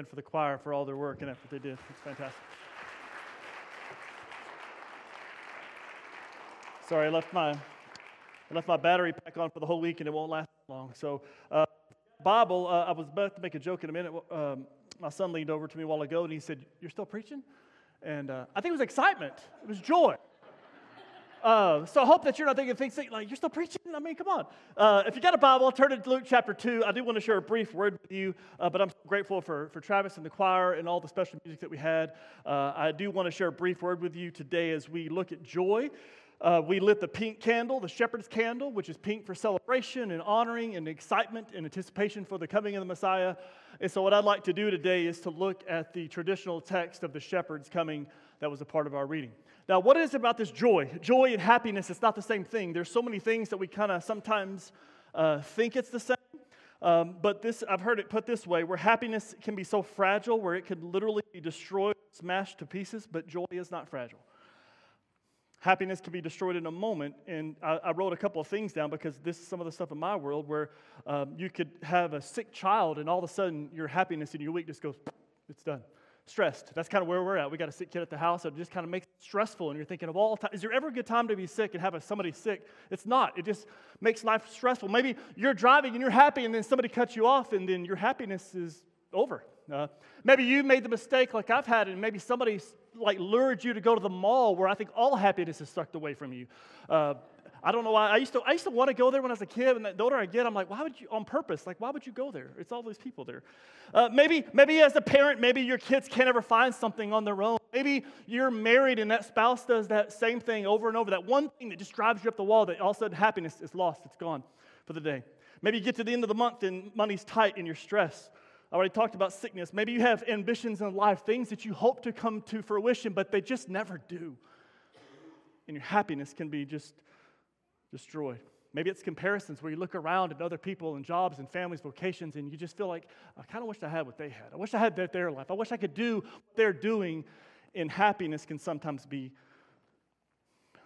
and for the choir for all their work and effort they did. It's fantastic. Sorry, I left my I left my battery pack on for the whole week and it won't last long. So, uh, Bible, uh, I was about to make a joke in a minute. Um, my son leaned over to me a while ago and he said, "You're still preaching?" And uh, I think it was excitement. It was joy. Uh, so I hope that you're not thinking things like you're still preaching. I mean, come on. Uh, if you got a Bible, turn to Luke chapter two. I do want to share a brief word with you, uh, but I'm grateful for, for Travis and the choir and all the special music that we had. Uh, I do want to share a brief word with you today as we look at joy. Uh, we lit the pink candle, the shepherd's candle, which is pink for celebration and honoring and excitement and anticipation for the coming of the Messiah. And so, what I'd like to do today is to look at the traditional text of the shepherds coming that was a part of our reading. Now, what is about this joy? Joy and happiness, it's not the same thing. There's so many things that we kind of sometimes uh, think it's the same. Um, but this, I've heard it put this way where happiness can be so fragile, where it could literally be destroyed, smashed to pieces, but joy is not fragile. Happiness can be destroyed in a moment. And I, I wrote a couple of things down because this is some of the stuff in my world where um, you could have a sick child, and all of a sudden your happiness and your week just goes, it's done stressed. That's kind of where we're at. We got a sick kid at the house. It just kind of makes it stressful. And you're thinking of all time. Is there ever a good time to be sick and have a, somebody sick? It's not. It just makes life stressful. Maybe you're driving and you're happy, and then somebody cuts you off, and then your happiness is over. Uh, maybe you made the mistake like I've had, and maybe somebody like lured you to go to the mall where I think all happiness is sucked away from you. Uh, I don't know why. I used to, I used to want to go there when I was a kid, and the older I get, I'm like, why would you, on purpose, like, why would you go there? It's all these people there. Uh, maybe, maybe as a parent, maybe your kids can't ever find something on their own. Maybe you're married and that spouse does that same thing over and over, that one thing that just drives you up the wall that all of a sudden happiness is lost, it's gone for the day. Maybe you get to the end of the month and money's tight and you're stressed. I already talked about sickness. Maybe you have ambitions in life, things that you hope to come to fruition, but they just never do. And your happiness can be just destroyed. Maybe it's comparisons where you look around at other people and jobs and families, vocations, and you just feel like, I kind of wish I had what they had. I wish I had their life. I wish I could do what they're doing. And happiness can sometimes be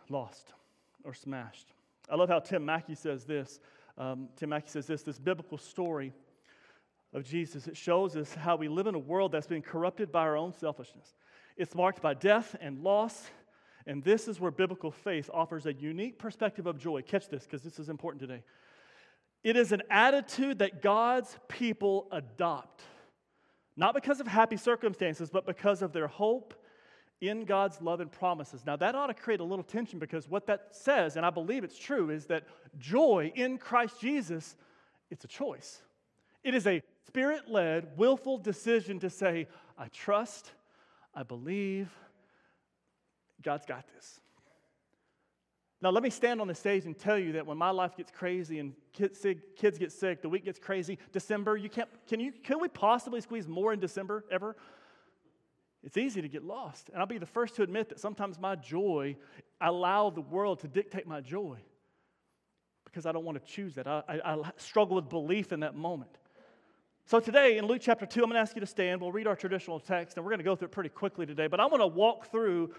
lost or smashed. I love how Tim Mackie says this. Um, Tim Mackie says this this biblical story of Jesus, it shows us how we live in a world that's been corrupted by our own selfishness. It's marked by death and loss and this is where biblical faith offers a unique perspective of joy. Catch this, because this is important today. It is an attitude that God's people adopt, not because of happy circumstances, but because of their hope in God's love and promises. Now, that ought to create a little tension because what that says, and I believe it's true, is that joy in Christ Jesus, it's a choice. It is a spirit led, willful decision to say, I trust, I believe, God's got this. Now, let me stand on the stage and tell you that when my life gets crazy and kids, kids get sick, the week gets crazy, December, you can't, can, you, can we possibly squeeze more in December ever? It's easy to get lost. And I'll be the first to admit that sometimes my joy, I allow the world to dictate my joy because I don't want to choose that. I, I, I struggle with belief in that moment. So today in Luke chapter 2, I'm going to ask you to stand. We'll read our traditional text, and we're going to go through it pretty quickly today. But I want to walk through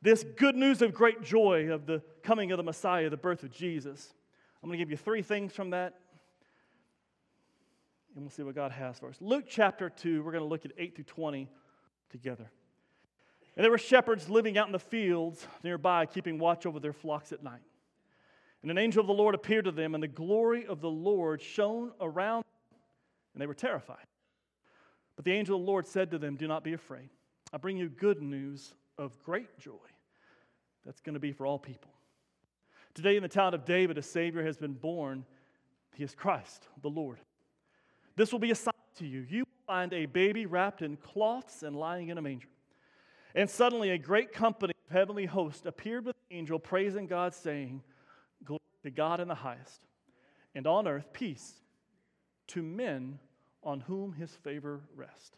this good news of great joy of the coming of the Messiah, the birth of Jesus. I'm going to give you three things from that, and we'll see what God has for us. Luke chapter 2, we're going to look at 8 through 20 together. And there were shepherds living out in the fields nearby, keeping watch over their flocks at night. And an angel of the Lord appeared to them, and the glory of the Lord shone around them, and they were terrified. But the angel of the Lord said to them, Do not be afraid. I bring you good news of great joy that's going to be for all people. Today, in the town of David, a Savior has been born. He is Christ, the Lord. This will be a sign to you. You will find a baby wrapped in cloths and lying in a manger. And suddenly, a great company of heavenly hosts appeared with the angel, praising God, saying, Glory to God in the highest, and on earth peace to men on whom his favor rests.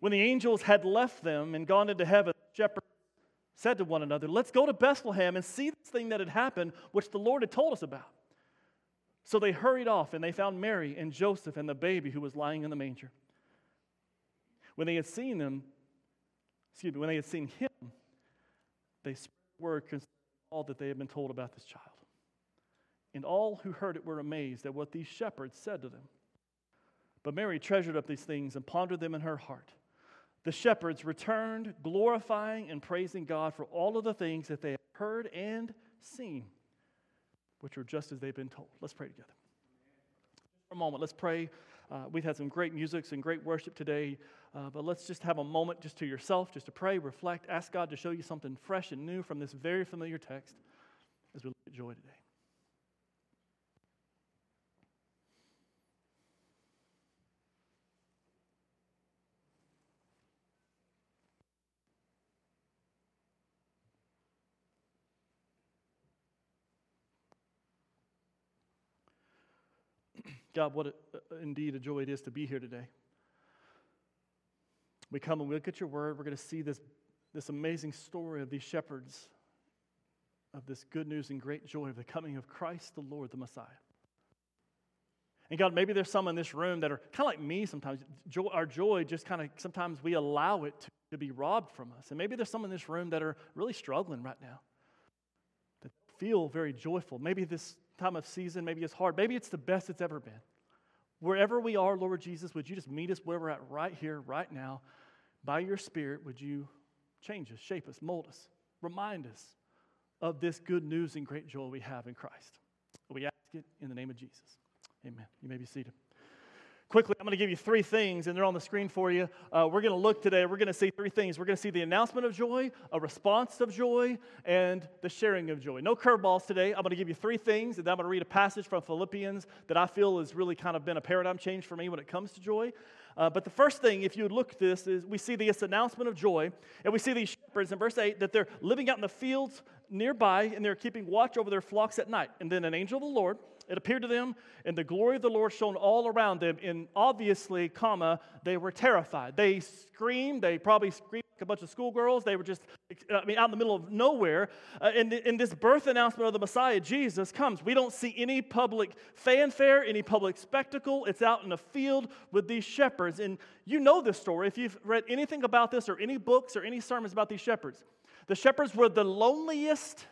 When the angels had left them and gone into heaven, shepherds said to one another, Let's go to Bethlehem and see this thing that had happened, which the Lord had told us about. So they hurried off, and they found Mary and Joseph and the baby who was lying in the manger. When they had seen them, excuse me, when they had seen him, they spread word concerning all that they had been told about this child. And all who heard it were amazed at what these shepherds said to them. But Mary treasured up these things and pondered them in her heart. The shepherds returned, glorifying and praising God for all of the things that they had heard and seen, which were just as they've been told. Let's pray together. For a moment, let's pray. Uh, we've had some great music, some great worship today, uh, but let's just have a moment just to yourself, just to pray, reflect, ask God to show you something fresh and new from this very familiar text as we look at joy today. God, what a, indeed a joy it is to be here today. We come and we look at your word. We're going to see this, this amazing story of these shepherds, of this good news and great joy of the coming of Christ the Lord, the Messiah. And God, maybe there's some in this room that are kind of like me sometimes. Joy, our joy just kind of sometimes we allow it to, to be robbed from us. And maybe there's some in this room that are really struggling right now, that feel very joyful. Maybe this time of season, maybe it's hard. Maybe it's the best it's ever been. Wherever we are, Lord Jesus, would you just meet us where we're at right here, right now? By your Spirit, would you change us, shape us, mold us, remind us of this good news and great joy we have in Christ? We ask it in the name of Jesus. Amen. You may be seated. Quickly, I'm going to give you three things, and they're on the screen for you. Uh, we're going to look today, we're going to see three things. We're going to see the announcement of joy, a response of joy, and the sharing of joy. No curveballs today. I'm going to give you three things, and I'm going to read a passage from Philippians that I feel has really kind of been a paradigm change for me when it comes to joy. Uh, but the first thing, if you look at this, is we see this announcement of joy, and we see these shepherds in verse 8 that they're living out in the fields nearby, and they're keeping watch over their flocks at night. And then an angel of the Lord it appeared to them, and the glory of the Lord shone all around them. And obviously, comma, they were terrified. They screamed. They probably screamed like a bunch of schoolgirls. They were just, I mean, out in the middle of nowhere. Uh, and in this birth announcement of the Messiah, Jesus comes. We don't see any public fanfare, any public spectacle. It's out in the field with these shepherds. And you know this story if you've read anything about this or any books or any sermons about these shepherds. The shepherds were the loneliest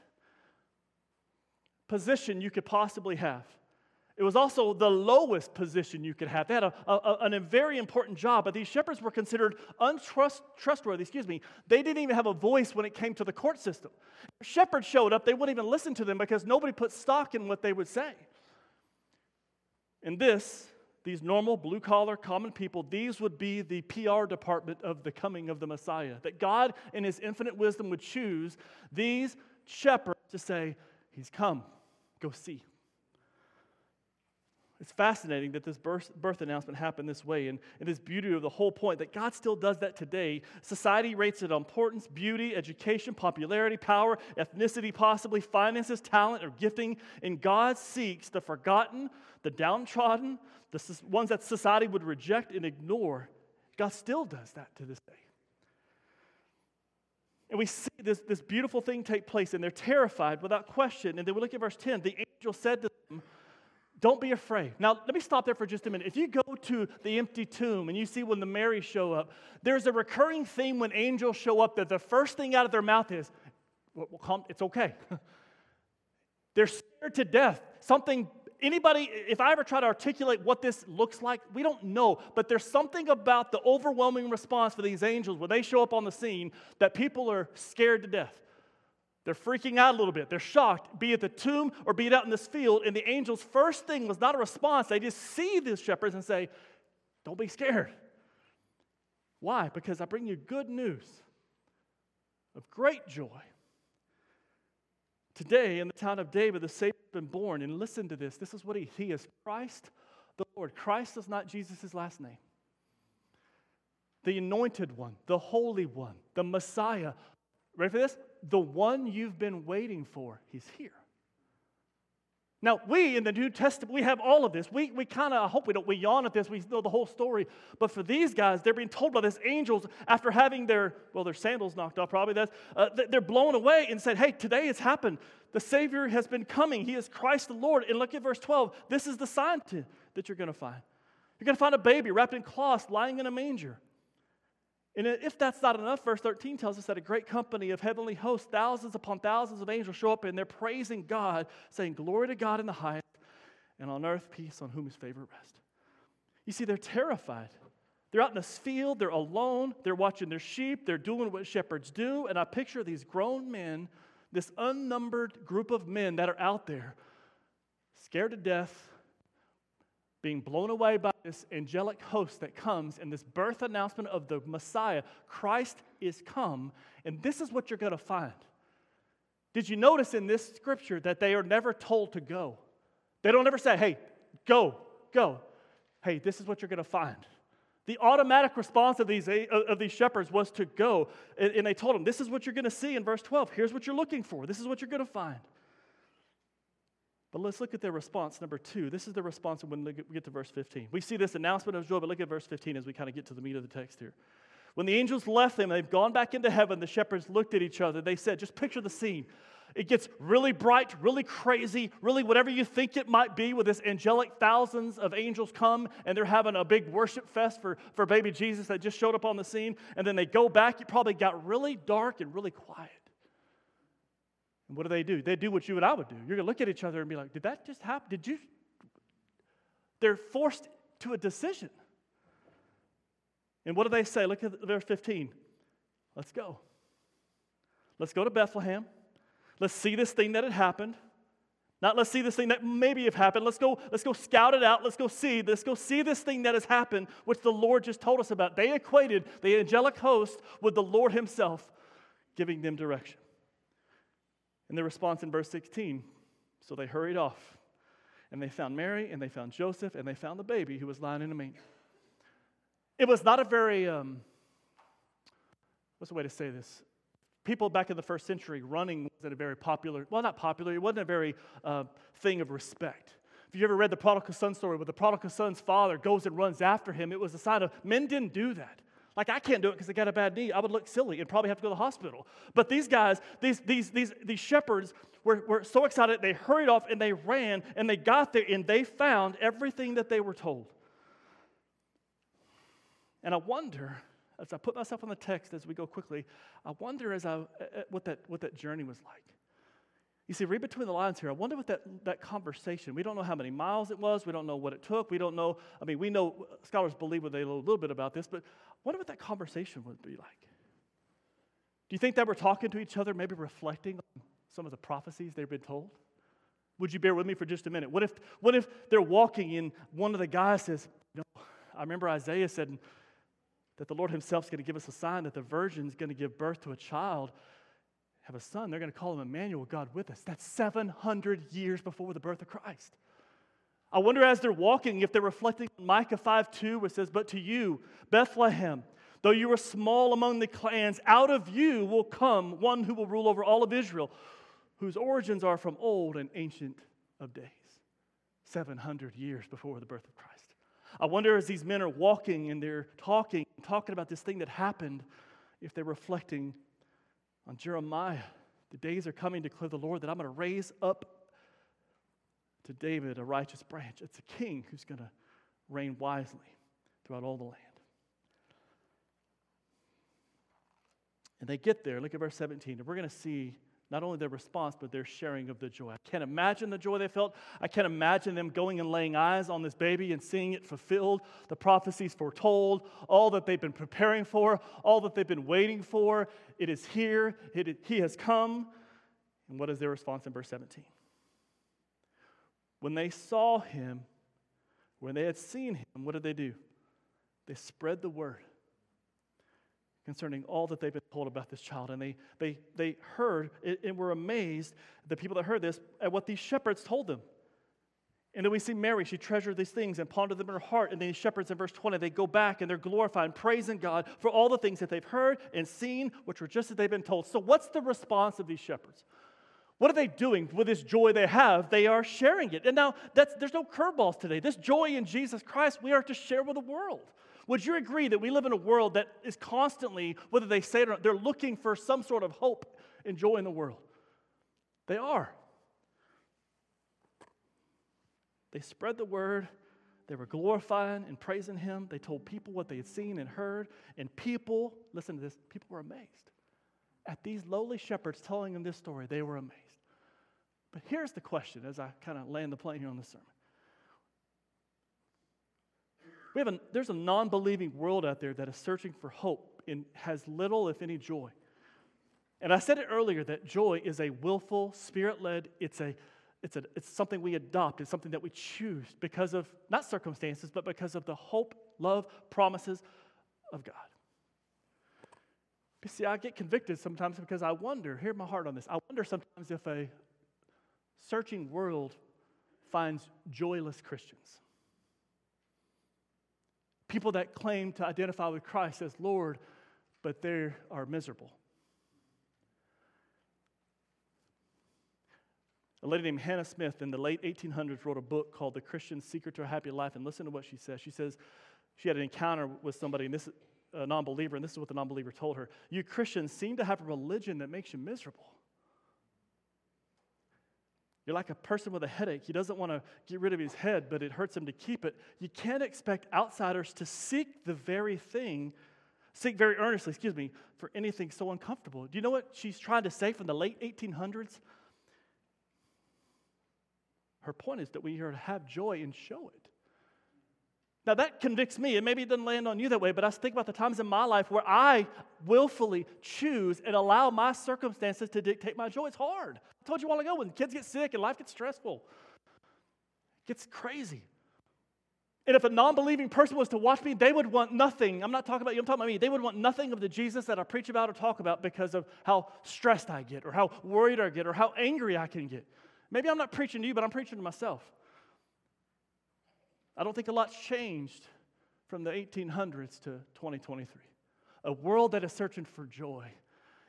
position you could possibly have. It was also the lowest position you could have. They had a, a, a very important job, but these shepherds were considered untrustworthy. Excuse me. They didn't even have a voice when it came to the court system. If shepherds showed up, they wouldn't even listen to them because nobody put stock in what they would say. And this, these normal, blue collar, common people, these would be the PR department of the coming of the Messiah. That God, in His infinite wisdom, would choose these shepherds to say, He's come. Go see. It's fascinating that this birth, birth, announcement happened this way, and, and this beauty of the whole point that God still does that today. Society rates it on importance, beauty, education, popularity, power, ethnicity, possibly finances, talent, or gifting. And God seeks the forgotten, the downtrodden, the ones that society would reject and ignore. God still does that to this day. And we see this, this beautiful thing take place, and they're terrified without question. And then we look at verse 10. The angel said to them, Don't be afraid. Now, let me stop there for just a minute. If you go to the empty tomb and you see when the Marys show up, there's a recurring theme when angels show up that the first thing out of their mouth is, well, It's okay. they're scared to death. Something anybody, if I ever try to articulate what this looks like, we don't know. But there's something about the overwhelming response for these angels when they show up on the scene that people are scared to death. They're freaking out a little bit. They're shocked, be it the tomb or be it out in this field. And the angel's first thing was not a response. They just see these shepherds and say, Don't be scared. Why? Because I bring you good news of great joy Today, in the town of David, the Savior has been born. And listen to this. This is what he, he is Christ the Lord. Christ is not Jesus' last name. The anointed one, the holy one, the Messiah. Ready for this? The one you've been waiting for, he's here. Now, we in the New Testament, we have all of this. We, we kind of, I hope we don't, we yawn at this, we know the whole story. But for these guys, they're being told by these angels after having their, well, their sandals knocked off, probably that's, uh, they're blown away and said, hey, today it's happened. The Savior has been coming. He is Christ the Lord. And look at verse 12. This is the sign to, that you're going to find. You're going to find a baby wrapped in cloths lying in a manger. And if that's not enough, verse 13 tells us that a great company of heavenly hosts, thousands upon thousands of angels show up and they're praising God, saying, Glory to God in the highest, and on earth peace on whom his favor rests. You see, they're terrified. They're out in this field, they're alone, they're watching their sheep, they're doing what shepherds do. And I picture these grown men, this unnumbered group of men that are out there, scared to death, being blown away by this angelic host that comes and this birth announcement of the Messiah. Christ is come, and this is what you're going to find. Did you notice in this scripture that they are never told to go? They don't ever say, hey, go, go. Hey, this is what you're going to find. The automatic response of these, eh, of these shepherds was to go. And they told them, This is what you're going to see in verse 12. Here's what you're looking for. This is what you're going to find. But let's look at their response, number two. This is the response when we get to verse 15. We see this announcement of joy, but look at verse 15 as we kind of get to the meat of the text here. When the angels left them, they've gone back into heaven, the shepherds looked at each other. They said, just picture the scene. It gets really bright, really crazy, really whatever you think it might be with this angelic thousands of angels come and they're having a big worship fest for, for baby Jesus that just showed up on the scene. And then they go back, it probably got really dark and really quiet. And what do they do? They do what you and I would do. You're going to look at each other and be like, Did that just happen? Did you? They're forced to a decision. And what do they say? Look at verse 15. Let's go. Let's go to Bethlehem. Let's see this thing that had happened. Not let's see this thing that maybe have happened. Let's go, let's go scout it out. Let's go see. Let's go see this thing that has happened, which the Lord just told us about. They equated the angelic host with the Lord Himself giving them direction. And the response in verse 16 so they hurried off. And they found Mary, and they found Joseph, and they found the baby who was lying in a manger. It was not a very, um, what's the way to say this? People back in the first century, running wasn't a very popular, well, not popular, it wasn't a very uh, thing of respect. If you ever read the prodigal son story where the prodigal son's father goes and runs after him, it was a sign of men didn't do that. Like, I can't do it because I got a bad knee. I would look silly and probably have to go to the hospital. But these guys, these, these, these, these shepherds, were, were so excited, they hurried off and they ran and they got there and they found everything that they were told. And I wonder, as I put myself on the text as we go quickly, I wonder as I, uh, what, that, what that journey was like. You see, read between the lines here. I wonder what that, that conversation, we don't know how many miles it was. We don't know what it took. We don't know, I mean, we know, uh, scholars believe they know a little bit about this, but wonder what that conversation would be like. Do you think they were talking to each other, maybe reflecting on some of the prophecies they've been told? Would you bear with me for just a minute? What if, what if they're walking and one of the guys says, you know, I remember Isaiah said that the Lord Himself is going to give us a sign that the virgin is going to give birth to a child have a son, they're going to call him Emmanuel, God with us. That's 700 years before the birth of Christ. I wonder as they're walking if they're reflecting on Micah 5 2, where says, But to you, Bethlehem, though you are small among the clans, out of you will come one who will rule over all of Israel, whose origins are from old and ancient of days. 700 years before the birth of Christ. I wonder as these men are walking and they're talking, talking about this thing that happened, if they're reflecting on Jeremiah. The days are coming, declare the Lord, that I'm going to raise up to David a righteous branch. It's a king who's going to reign wisely throughout all the land. And they get there. Look at verse 17. And we're going to see not only their response, but their sharing of the joy. I can't imagine the joy they felt. I can't imagine them going and laying eyes on this baby and seeing it fulfilled, the prophecies foretold, all that they've been preparing for, all that they've been waiting for. It is here, it, he has come. And what is their response in verse 17? When they saw him, when they had seen him, what did they do? They spread the word concerning all that they've been told about this child. And they, they, they heard and were amazed, the people that heard this, at what these shepherds told them. And then we see Mary, she treasured these things and pondered them in her heart. And then these shepherds in verse 20, they go back and they're glorifying, praising God for all the things that they've heard and seen, which were just as they've been told. So, what's the response of these shepherds? What are they doing with this joy they have? They are sharing it. And now, there's no curveballs today. This joy in Jesus Christ, we are to share with the world. Would you agree that we live in a world that is constantly, whether they say it or not, they're looking for some sort of hope and joy in the world? They are. They spread the word. They were glorifying and praising him. They told people what they had seen and heard. And people, listen to this, people were amazed at these lowly shepherds telling them this story. They were amazed. But here's the question as I kind of land the plane here on this sermon We have a, there's a non believing world out there that is searching for hope and has little, if any, joy. And I said it earlier that joy is a willful, spirit led, it's, a, it's, a, it's something we adopt, it's something that we choose because of not circumstances, but because of the hope, love, promises of God. But see, I get convicted sometimes because I wonder, hear my heart on this, I wonder sometimes if a searching world finds joyless Christians. People that claim to identify with Christ as Lord, but they are miserable. A lady named Hannah Smith in the late 1800s wrote a book called The Christian Secret to a Happy Life. And listen to what she says. She says she had an encounter with somebody, and this a non believer, and this is what the non believer told her. You Christians seem to have a religion that makes you miserable. You're like a person with a headache. He doesn't want to get rid of his head, but it hurts him to keep it. You can't expect outsiders to seek the very thing, seek very earnestly, excuse me, for anything so uncomfortable. Do you know what she's trying to say from the late 1800s? Her point is that we are to have joy and show it. Now that convicts me, and maybe it doesn't land on you that way, but I think about the times in my life where I willfully choose and allow my circumstances to dictate my joy. It's hard. I told you a while ago when kids get sick and life gets stressful, it gets crazy. And if a non believing person was to watch me, they would want nothing. I'm not talking about you, I'm talking about me. They would want nothing of the Jesus that I preach about or talk about because of how stressed I get, or how worried I get, or how angry I can get. Maybe I'm not preaching to you, but I'm preaching to myself. I don't think a lot's changed from the 1800s to 2023. A world that is searching for joy.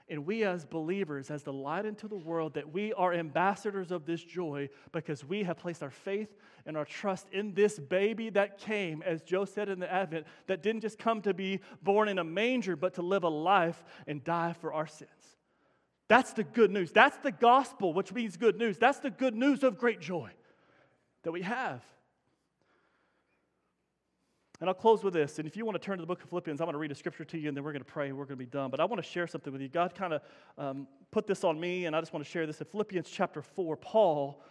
And we, as believers, as the light into the world, that we are ambassadors of this joy because we have placed our faith and our trust in this baby that came, as Joe said in the Advent, that didn't just come to be born in a manger, but to live a life and die for our sins. That's the good news. That's the gospel, which means good news. That's the good news of great joy that we have. And I'll close with this. And if you want to turn to the book of Philippians, I'm going to read a scripture to you and then we're going to pray and we're going to be done. But I want to share something with you. God kind of um, put this on me, and I just want to share this. In Philippians chapter 4, Paul,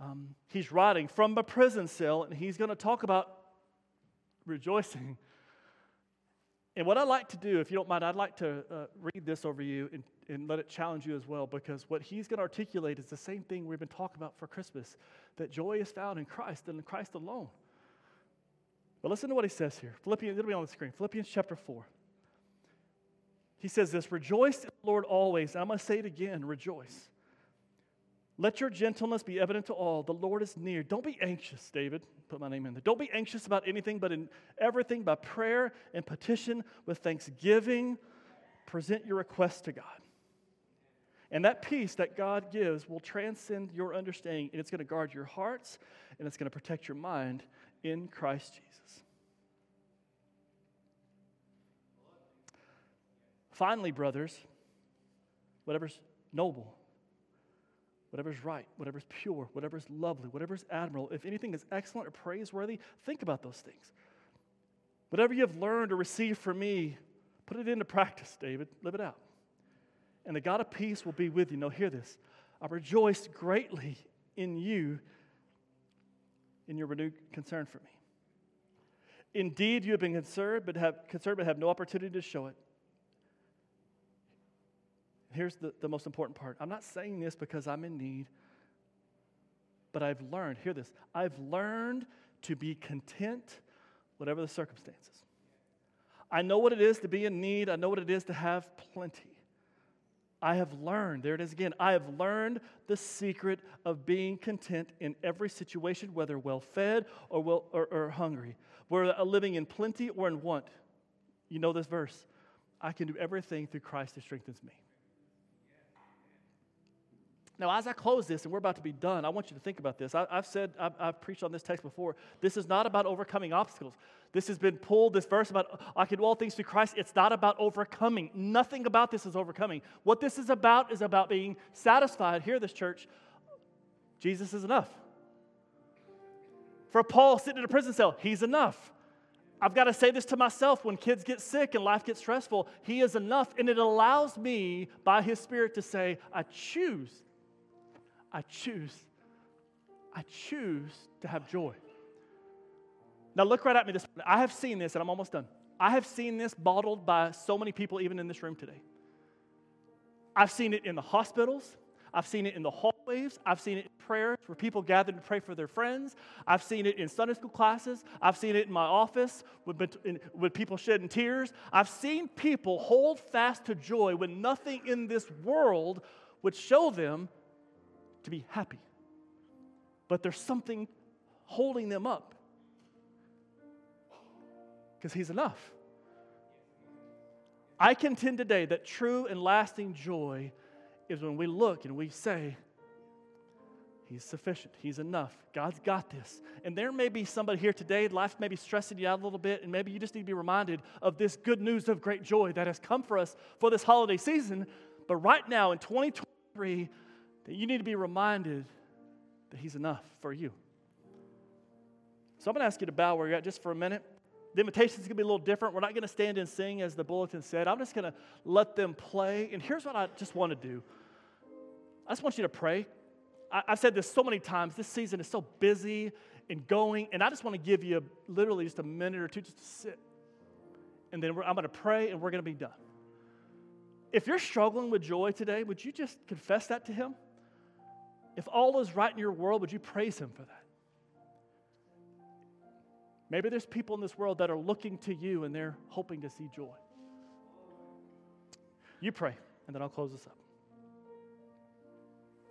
um, he's writing from a prison cell and he's going to talk about rejoicing. And what I'd like to do, if you don't mind, I'd like to uh, read this over you and, and let it challenge you as well, because what he's going to articulate is the same thing we've been talking about for Christmas that joy is found in Christ and in Christ alone. But listen to what he says here. Philippians, it'll be on the screen. Philippians chapter 4. He says this Rejoice in the Lord always. And I'm going to say it again rejoice. Let your gentleness be evident to all. The Lord is near. Don't be anxious, David. Put my name in there. Don't be anxious about anything, but in everything by prayer and petition with thanksgiving, present your requests to God. And that peace that God gives will transcend your understanding, and it's going to guard your hearts, and it's going to protect your mind in Christ Jesus. Finally, brothers, whatever's noble, whatever's right, whatever's pure, whatever's lovely, whatever's admirable, if anything is excellent or praiseworthy, think about those things. Whatever you have learned or received from me, put it into practice, David. Live it out. And the God of peace will be with you. Now, hear this. I rejoice greatly in you in your renewed concern for me. Indeed, you have been concerned, but have concerned, but have no opportunity to show it. Here's the, the most important part. I'm not saying this because I'm in need, but I've learned, hear this, I've learned to be content, whatever the circumstances. I know what it is to be in need, I know what it is to have plenty. I have learned, there it is again, I have learned the secret of being content in every situation, whether well fed or, well, or, or hungry, whether living in plenty or in want. You know this verse I can do everything through Christ who strengthens me. Now, as I close this, and we're about to be done, I want you to think about this. I, have said, I've, I've, preached on this text before. This is not about overcoming obstacles. This has been pulled, this verse about I can do all things through Christ. It's not about overcoming. Nothing about this is overcoming. What this is about is about being satisfied. Here, this church, Jesus is enough. For Paul sitting in a prison cell, he's enough. I've got to say this to myself when kids get sick and life gets stressful. He is enough. And it allows me, by His Spirit, to say, I choose I choose, I choose to have joy. Now, look right at me this I have seen this, and I'm almost done. I have seen this bottled by so many people, even in this room today. I've seen it in the hospitals. I've seen it in the hallways. I've seen it in prayers where people gather to pray for their friends. I've seen it in Sunday school classes. I've seen it in my office with, with people shedding tears. I've seen people hold fast to joy when nothing in this world would show them to be happy. But there's something holding them up because He's enough. I contend today that true and lasting joy is when we look and we say, He's sufficient. He's enough. God's got this. And there may be somebody here today, life may be stressing you out a little bit, and maybe you just need to be reminded of this good news of great joy that has come for us for this holiday season. But right now in 2023, that you need to be reminded that He's enough for you. So I'm going to ask you to bow where you're at just for a minute. The invitation is going to be a little different. We're not going to stand and sing as the bulletin said. I'm just going to let them play. And here's what I just want to do I just want you to pray. I, have said this so many times. This season is so busy and going, and I just want to give you literally just a minute or two just to sit. And then I'm going to pray and we're going to be done. If you're struggling with joy today, would you just confess that to Him? If all is right in your world, would you praise Him for that? Maybe there's people in this world that are looking to you and they're hoping to see joy. You pray, and then I'll close this up.